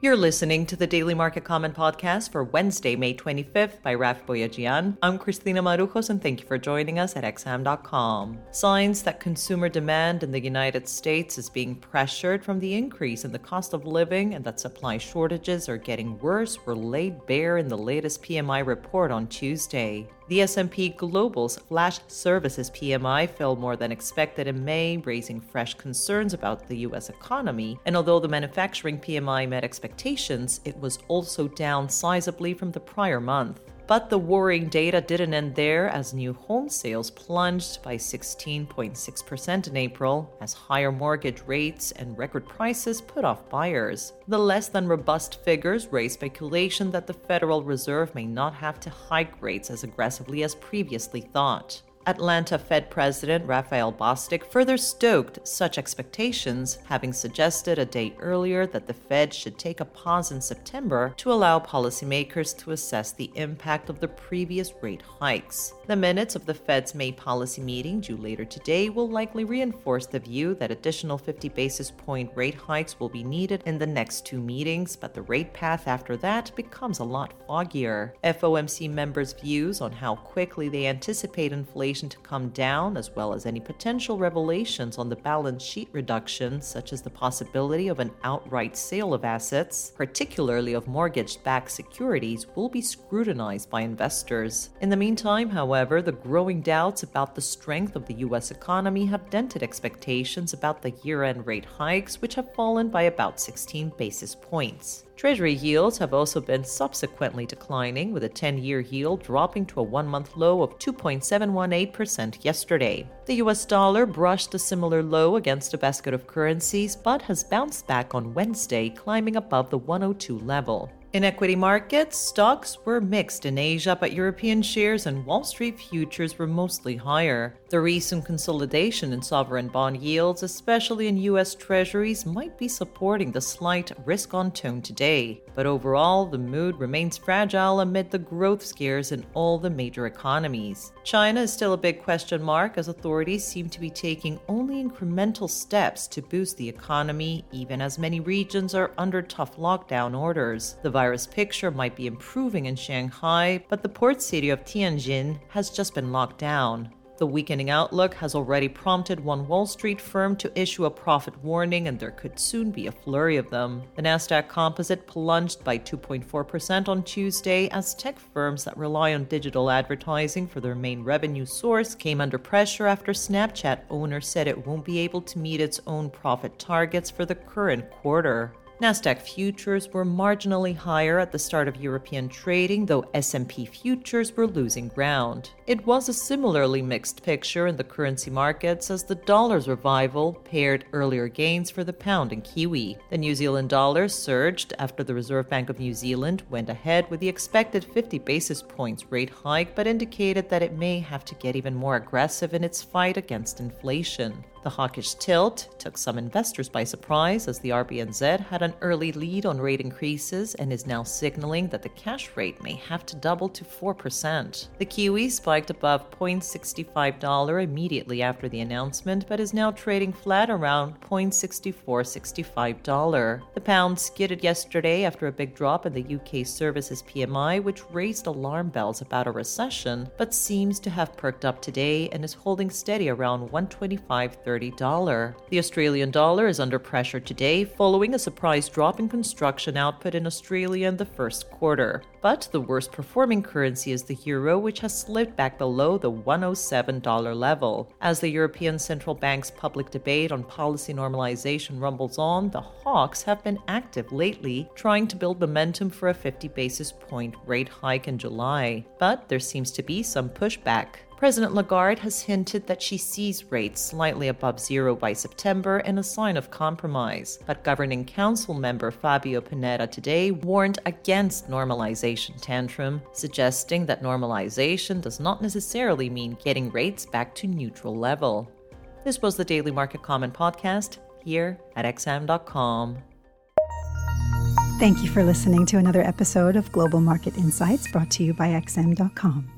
You're listening to the Daily Market Comment podcast for Wednesday, May 25th by Raf Boyadjian. I'm Christina Marujos and thank you for joining us at XM.com. Signs that consumer demand in the United States is being pressured from the increase in the cost of living and that supply shortages are getting worse were laid bare in the latest PMI report on Tuesday. The S&P Global's flash services PMI fell more than expected in May, raising fresh concerns about the US economy. And although the manufacturing PMI met expectations, it was also down sizably from the prior month. But the worrying data didn't end there as new home sales plunged by 16.6% in April as higher mortgage rates and record prices put off buyers. The less than robust figures raise speculation that the Federal Reserve may not have to hike rates as aggressively as previously thought. Atlanta Fed President Raphael Bostic further stoked such expectations, having suggested a day earlier that the Fed should take a pause in September to allow policymakers to assess the impact of the previous rate hikes. The minutes of the Fed's May policy meeting, due later today, will likely reinforce the view that additional 50 basis point rate hikes will be needed in the next two meetings, but the rate path after that becomes a lot foggier. FOMC members' views on how quickly they anticipate inflation inflation to come down, as well as any potential revelations on the balance sheet reduction, such as the possibility of an outright sale of assets, particularly of mortgage backed securities, will be scrutinized by investors. In the meantime, however, the growing doubts about the strength of the U.S. economy have dented expectations about the year end rate hikes, which have fallen by about 16 basis points. Treasury yields have also been subsequently declining, with a 10 year yield dropping to a one month low of 2.718% yesterday. The US dollar brushed a similar low against a basket of currencies, but has bounced back on Wednesday, climbing above the 102 level. In equity markets, stocks were mixed in Asia, but European shares and Wall Street futures were mostly higher. The recent consolidation in sovereign bond yields, especially in U.S. Treasuries, might be supporting the slight risk on tone today. But overall, the mood remains fragile amid the growth scares in all the major economies. China is still a big question mark as authorities seem to be taking only incremental steps to boost the economy, even as many regions are under tough lockdown orders. The virus picture might be improving in Shanghai, but the port city of Tianjin has just been locked down. The weakening outlook has already prompted one Wall Street firm to issue a profit warning, and there could soon be a flurry of them. The Nasdaq Composite plunged by 2.4% on Tuesday as tech firms that rely on digital advertising for their main revenue source came under pressure after Snapchat owner said it won't be able to meet its own profit targets for the current quarter. Nasdaq futures were marginally higher at the start of European trading, though S&P futures were losing ground. It was a similarly mixed picture in the currency markets as the dollar's revival pared earlier gains for the pound and kiwi. The New Zealand dollar surged after the Reserve Bank of New Zealand went ahead with the expected 50 basis points rate hike but indicated that it may have to get even more aggressive in its fight against inflation. The hawkish tilt took some investors by surprise as the RBNZ had an early lead on rate increases and is now signaling that the cash rate may have to double to 4%. The Kiwi spiked above $0.65 immediately after the announcement but is now trading flat around $0.6465. The pound skidded yesterday after a big drop in the UK services PMI, which raised alarm bells about a recession, but seems to have perked up today and is holding steady around 125 $30. The Australian dollar is under pressure today following a surprise drop in construction output in Australia in the first quarter. But the worst performing currency is the euro, which has slipped back below the $107 level. As the European Central Bank's public debate on policy normalization rumbles on, the hawks have been active lately, trying to build momentum for a 50 basis point rate hike in July. But there seems to be some pushback. President Lagarde has hinted that she sees rates slightly above zero by September in a sign of compromise. But Governing Council member Fabio Panetta today warned against normalization tantrum, suggesting that normalization does not necessarily mean getting rates back to neutral level. This was the Daily Market Comment podcast here at xm.com. Thank you for listening to another episode of Global Market Insights brought to you by XM.com.